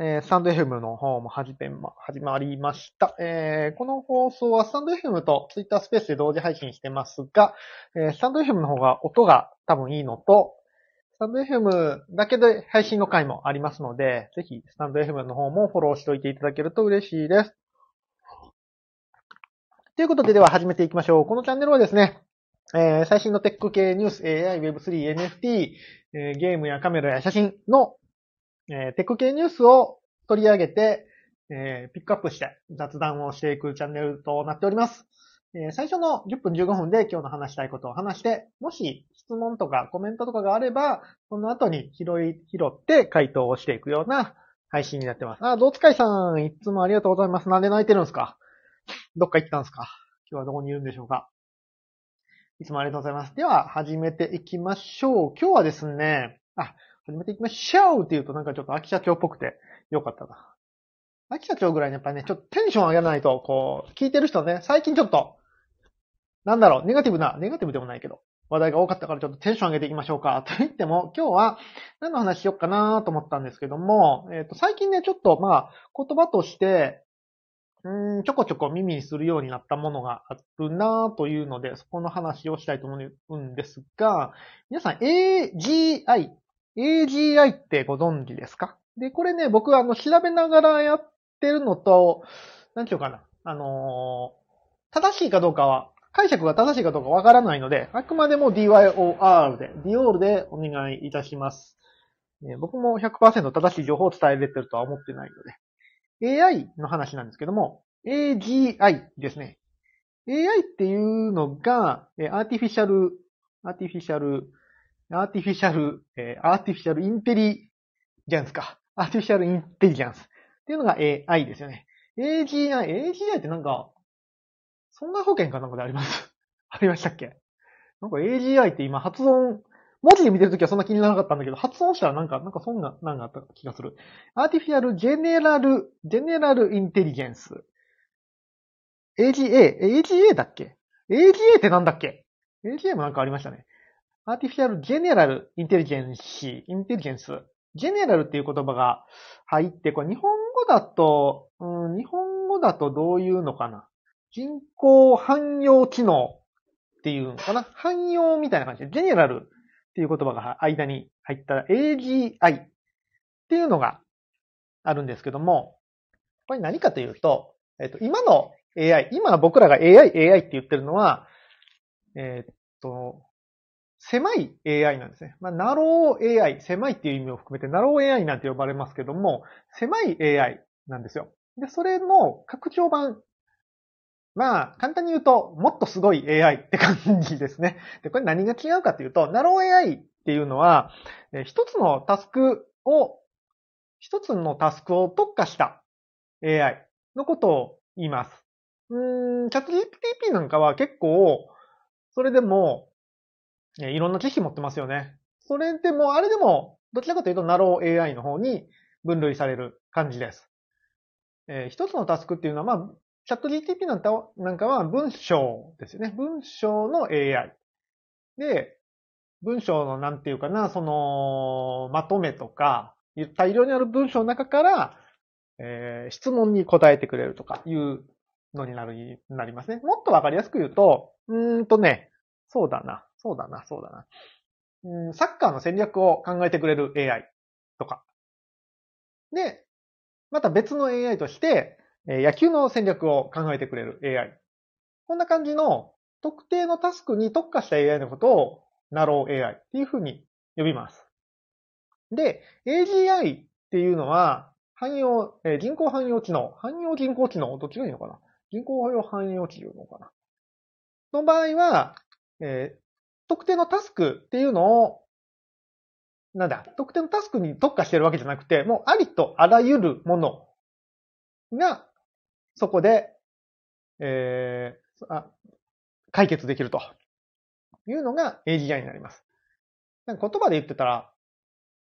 えー、スタンド FM の方も始めま、始まりました。えー、この放送はスタンド FM と Twitter スペースで同時配信してますが、えー、スタンド FM の方が音が多分いいのと、スタンド FM だけで配信の回もありますので、ぜひスタンド FM の方もフォローしておいていただけると嬉しいです。ということででは始めていきましょう。このチャンネルはですね、えー、最新のテック系ニュース、AI、Web3、NFT、えー、ゲームやカメラや写真のえー、テック系ニュースを取り上げて、えー、ピックアップして雑談をしていくチャンネルとなっております。えー、最初の10分15分で今日の話したいことを話して、もし質問とかコメントとかがあれば、その後に拾い、拾って回答をしていくような配信になってます。あ、どうつかいさん、いつもありがとうございます。なんで泣いてるんですか？どっか行ったんですか？今日はどこにいるんでしょうか？いつもありがとうございます。では、始めていきましょう。今日はですね、あ、始めていきましょうって言うとなんかちょっと秋社長っぽくてよかったな。秋社長ぐらいにやっぱね、ちょっとテンション上げないと、こう、聞いてる人ね、最近ちょっと、なんだろう、ネガティブな、ネガティブでもないけど、話題が多かったからちょっとテンション上げていきましょうか。と言っても、今日は何の話しようかなと思ったんですけども、えっ、ー、と、最近ね、ちょっとまあ、言葉として、うん、ちょこちょこ耳にするようになったものがあるなというので、そこの話をしたいと思うんですが、皆さん AGI AGI ってご存知ですか？で、これね、僕はあの、調べながらやってるのと、なんていうかな、あのー、正しいかどうかは、解釈が正しいかどうかわからないので、あくまでも DYOR で、DOR でお願いいたします。ね、僕も100%正しい情報を伝えれてるとは思ってないので。AI の話なんですけども、AGI ですね。AI っていうのが、 artificial、artificial artificial、えー、 artificial intelligence か。 artificial intelligence。っていうのが AI ですよね。AGI、AGI ってなんか、損害保険かなんかであります？ありましたっけ？なんか AGI って今発音、文字で見てるときはそんな気にならなかったんだけど、発音したらなんか、なんかそんな、なんかあった気がする。 artificial general、general intelligence。AGA、AGA だっけ ?AGA ってなんだっけ ?AGA もなんかありましたね。 artificial general intelligency、intelligence。general っていう言葉が入って、これ日本語だと、うん、日本語だとどういうのかな？人工汎用知能っていうのかな？汎用みたいな感じで、 general っていう言葉が間に入ったら AGI っていうのがあるんですけども、これ何かというと、えっと、今の AI、今僕らが AI、AI って言ってるのは、えっと、狭い AI なんですね。まあ、ナロー AI、狭いっていう意味を含めて、ナロー AI なんて呼ばれますけども、狭い AI なんですよ。で、それの拡張版。まあ、簡単に言うと、もっとすごい AI って感じですね。で、これ何が違うかというと、 narrow AI っていうのは、一つのタスクを、一つのタスクを特化した AI のことを言います。うーん、チャット GPT なんかは結構、それでもいろんな知識持ってますよね。それでも、あれでも、どちらかというと、ナロー AI の方に分類される感じです。えー、一つのタスクっていうのは、まあ、チャット GTP なんかは文章ですよね。文章の AI。で、文章のなんていうかな、その、まとめとか、大量にある文章の中から、えー、質問に答えてくれるとかいうのになる、なりますね。もっとわかりやすく言うと、うーんとね、そうだな。そうだな、そうだな。うん、サッカーの戦略を考えてくれる AI とか。で、また別の AI として、野球の戦略を考えてくれる AI。こんな感じの特定のタスクに特化した AI のことをナロー AI っていうふうに呼びます。で、AGI っていうのは、汎用、え人工汎用知能。汎用人工知能どっちがいいのかな？人工汎用知能かな？の場合は、え特定のタスクっていうのを、なんだ、特定のタスクに特化してるわけじゃなくて、もうありとあらゆるものが、そこで、えー、あ解決できるというのが AGI になります。なんか言葉で言ってたら、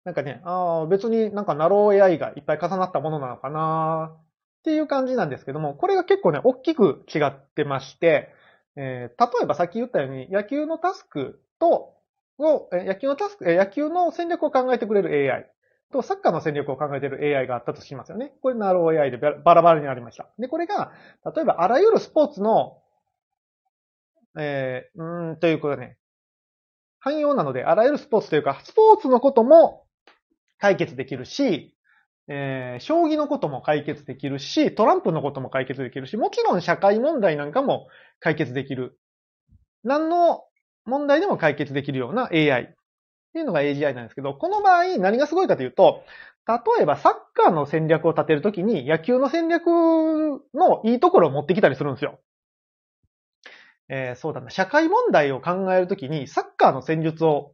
なんかね、ああ、別になんかナロー AI がいっぱい重なったものなのかなっていう感じなんですけども、これが結構ね、大きく違ってまして、えー、例えばさっき言ったように、野球のタスクと、を、野球のタスク、野球の戦略を考えてくれる AI。とサッカーの戦略を考えている AI があったとしますよね。これナロー AI でバラバラになりました。で、これが、例えばあらゆるスポーツの、えー、うん、ということね、汎用なので、あらゆるスポーツというか、スポーツのことも解決できるし、えー、将棋のことも解決できるし、トランプのことも解決できるし、もちろん社会問題なんかも解決できる。何の問題でも解決できるような AI っていうのが AGI なんですけど、この場合何がすごいかというと、例えばサッカーの戦略を立てるときに野球の戦略のいいところを持ってきたりするんですよ。えー、そうだな、社会問題を考えるときにサッカーの戦術を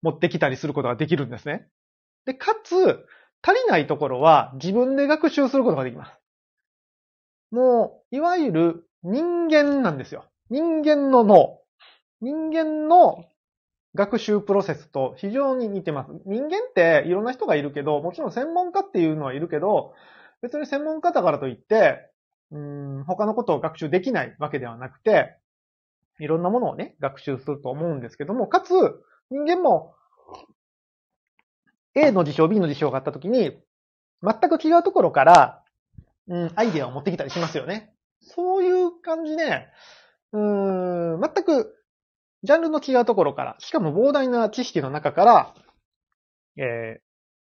持ってきたりすることができるんですね。で、かつ、足りないところは自分で学習することができます。もう、いわゆる人間なんですよ。人間の脳。人間の学習プロセスと非常に似てます。人間っていろんな人がいるけど、もちろん専門家っていうのはいるけど、別に専門家だからといって、うん、他のことを学習できないわけではなくて、いろんなものをね、学習すると思うんですけども、かつ、人間も、A の事象、B の事象があったときに、全く違うところから、うん、アイデアを持ってきたりしますよね。そういう感じで、うん、全く、ジャンルの違うところから、しかも膨大な知識の中から、えー、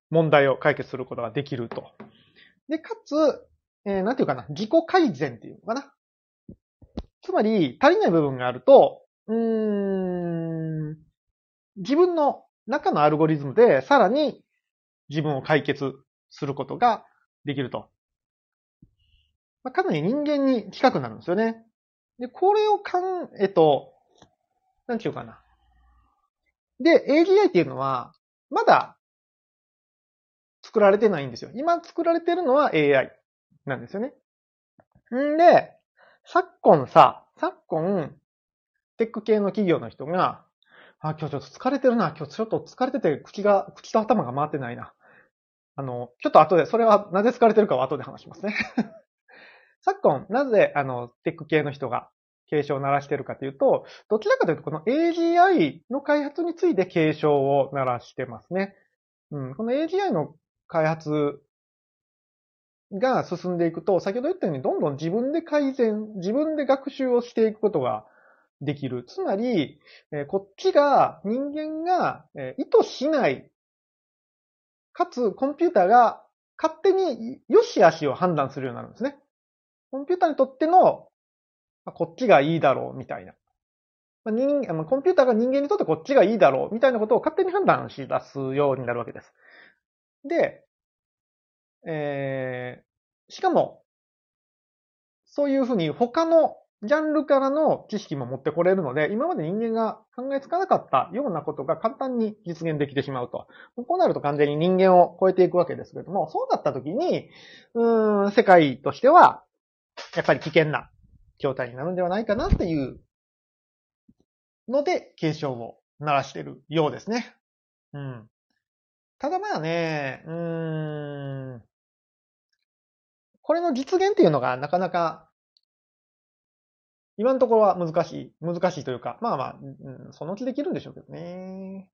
問題を解決することができると。で、かつ、えー、なんていうかな、自己改善っていうのかな。つまり、足りない部分があると、うーん、自分の中のアルゴリズムでさらに自分を解決することができると。まあ、かなり人間に近くなるんですよね。で、これをかん、えっと、なんていうかな。で、AGI っていうのは、まだ作られてないんですよ。今作られてるのは AI なんですよね。んで、昨今さ、昨今、テック系の企業の人が、あ、今日ちょっと疲れてるな。今日ちょっと疲れてて口が、口と頭が回ってないな。あの、ちょっと後で、それはなぜ疲れてるかは後で話しますね。昨今、なぜ、あの、テック系の人が警鐘を鳴らしてるかというと、どちらかというと、この AGI の開発について警鐘を鳴らしてますね。うん、この AGI の開発が進んでいくと、先ほど言ったようにどんどん自分で改善、自分で学習をしていくことができる。つまり、えこっちが、人間が、え意図しない、かつコンピューターが勝手に良し悪しを判断するようになるんですね。コンピューターにとっての、まこっちがいいだろう、みたいな。ま人まコンピューターが人間にとってこっちがいいだろう、みたいなことを勝手に判断し出すようになるわけです。で、えー、しかも、そういうふうに他のジャンルからの知識も持ってこれるので、今まで人間が考えつかなかったようなことが簡単に実現できてしまうと。こうなると完全に人間を超えていくわけですけれども、そうなった時に、うーん、世界としては、やっぱり危険な状態になるんではないかなっていうので、警鐘を鳴らしているようですね。うん。ただまあね、うーん、これの実現っていうのがなかなか、今のところは難しい、難しいというか、まあまあ、うん、そのうちできるんでしょうけどね。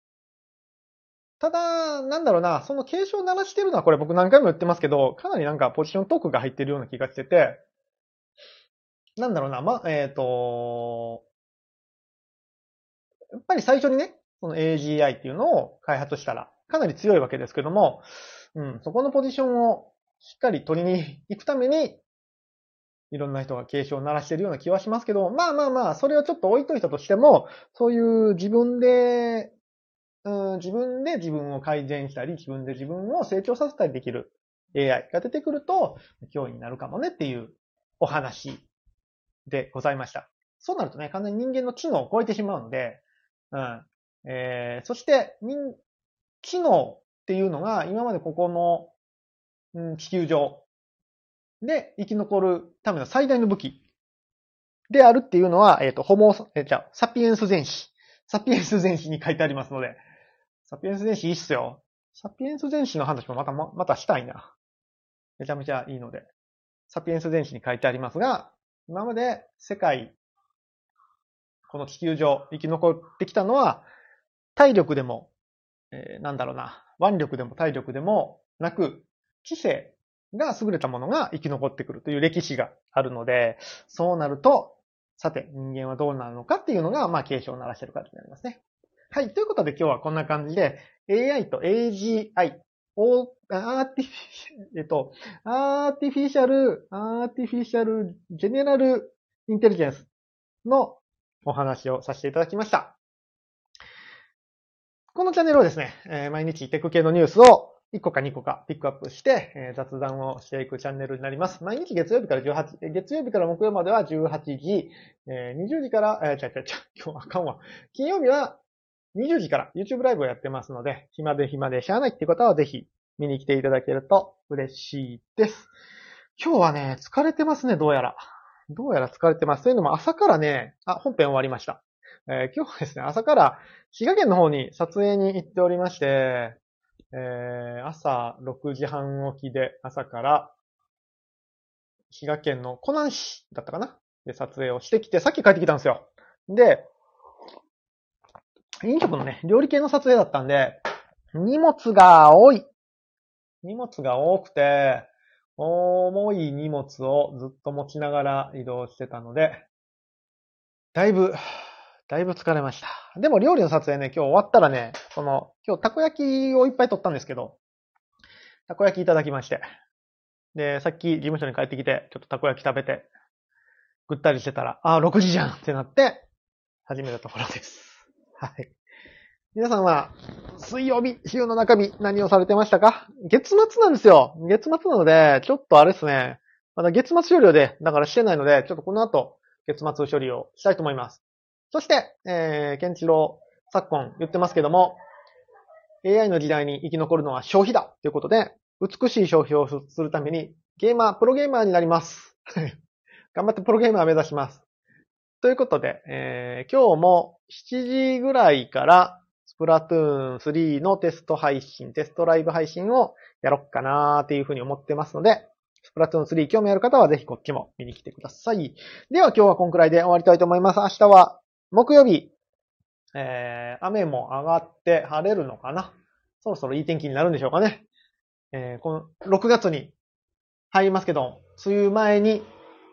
ただ、なんだろうな、その継承を鳴らしてるのはこれ僕何回も言ってますけど、かなりなんかポジショントークが入ってるような気がしてて、なんだろうな、ま、えっ、ー、と、やっぱり最初にね、その AGI っていうのを開発したら、かなり強いわけですけども、うん、そこのポジションをしっかり取りに行くために、いろんな人が警鐘を鳴らしてるような気はしますけど、まあまあまあ、それをちょっと置いといたとしても、そういう自分で、うん、自分で自分を改善したり、自分で自分を成長させたりできる AI が出てくると、脅威になるかもねっていうお話でございました。そうなるとね、完全に人間の知能を超えてしまうので、うん。えー、そして、人、知能っていうのが今までここのうん、地球上で生き残るための最大の武器であるっていうのは、えっ、ー、と、ホモ、えー、じゃ、サピエンス全史。サピエンス全史に書いてありますので、サピエンス全史いいっすよ。サピエンス全史の話もまた、ま、またしたいな。めちゃめちゃいいので。サピエンス全史に書いてありますが、今まで世界、この地球上生き残ってきたのは、体力でも、えー、なんだろうな、腕力でも体力でもなく、知性が優れたものが生き残ってくるという歴史があるので、そうなると、さて、人間はどうなるのかっていうのが、まあ、警鐘を鳴らしてる感じになりますね。はい。ということで今日はこんな感じで、AI と AGI、お artificial、えっと、 artificial、artificial、generalインテリジェンスのお話をさせていただきました。このチャンネルはですね、毎日テク系のニュースを1個か2個かピックアップして、え雑談をしていくチャンネルになります。毎日月曜日から18、月曜日から木曜までは18時、え20時から、えー、ちゃちゃちゃ、今日あかんわ。金曜日は20時から YouTube ライブをやってますので、暇で暇でしゃあないっていう方はぜひ見に来ていただけると嬉しいです。今日はね、疲れてますね、どうやら。どうやら疲れてます。というのも朝からね、あ、本編終わりました。えー、今日はですね、朝から滋賀県の方に撮影に行っておりまして、えー、朝6時半起きで朝から滋賀県の湖南市だったかなで撮影をしてきて、さっき帰ってきたんですよ。で、飲食のね、料理系の撮影だったんで、荷物が多い。荷物が多くて、重い荷物をずっと持ちながら移動してたので、だいぶ、だいぶ疲れました。でも料理の撮影ね、今日終わったらね、その、今日たこ焼きをいっぱい撮ったんですけど、たこ焼きいただきまして。で、さっき事務所に帰ってきて、ちょっとたこ焼き食べて、ぐったりしてたら、ああ、6時じゃんってなって、始めたところです。はい。皆さんは、水曜日、週の中日、何をされてましたか？月末なんですよ。月末なので、ちょっとあれですね。まだ月末処理をで、だからしてないので、ちょっとこの後、月末処理をしたいと思います。そして、えー、ケンチロー昨今言ってますけども、AI の時代に生き残るのは消費だということで、美しい消費をするために、ゲーマー、プロゲーマーになります。頑張ってプロゲーマー目指します。ということで、えー、今日も7時ぐらいから、スプラトゥーン3のテスト配信、テストライブ配信をやろっかなーっていうふうに思ってますので、スプラトゥーン3興味ある方はぜひこっちも見に来てください。では今日はこんくらいで終わりたいと思います。明日は木曜日、えー、雨も上がって晴れるのかな？そろそろいい天気になるんでしょうかね。えー、この6月に入りますけど、梅雨前に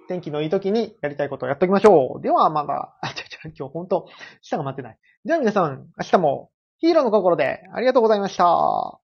天気のいい時にやりたいことをやっておきましょう。では、まだ、あ、ちょ、ちょ、今日本当、舌が待ってない。では皆さん、明日もヒーローの心でありがとうございました。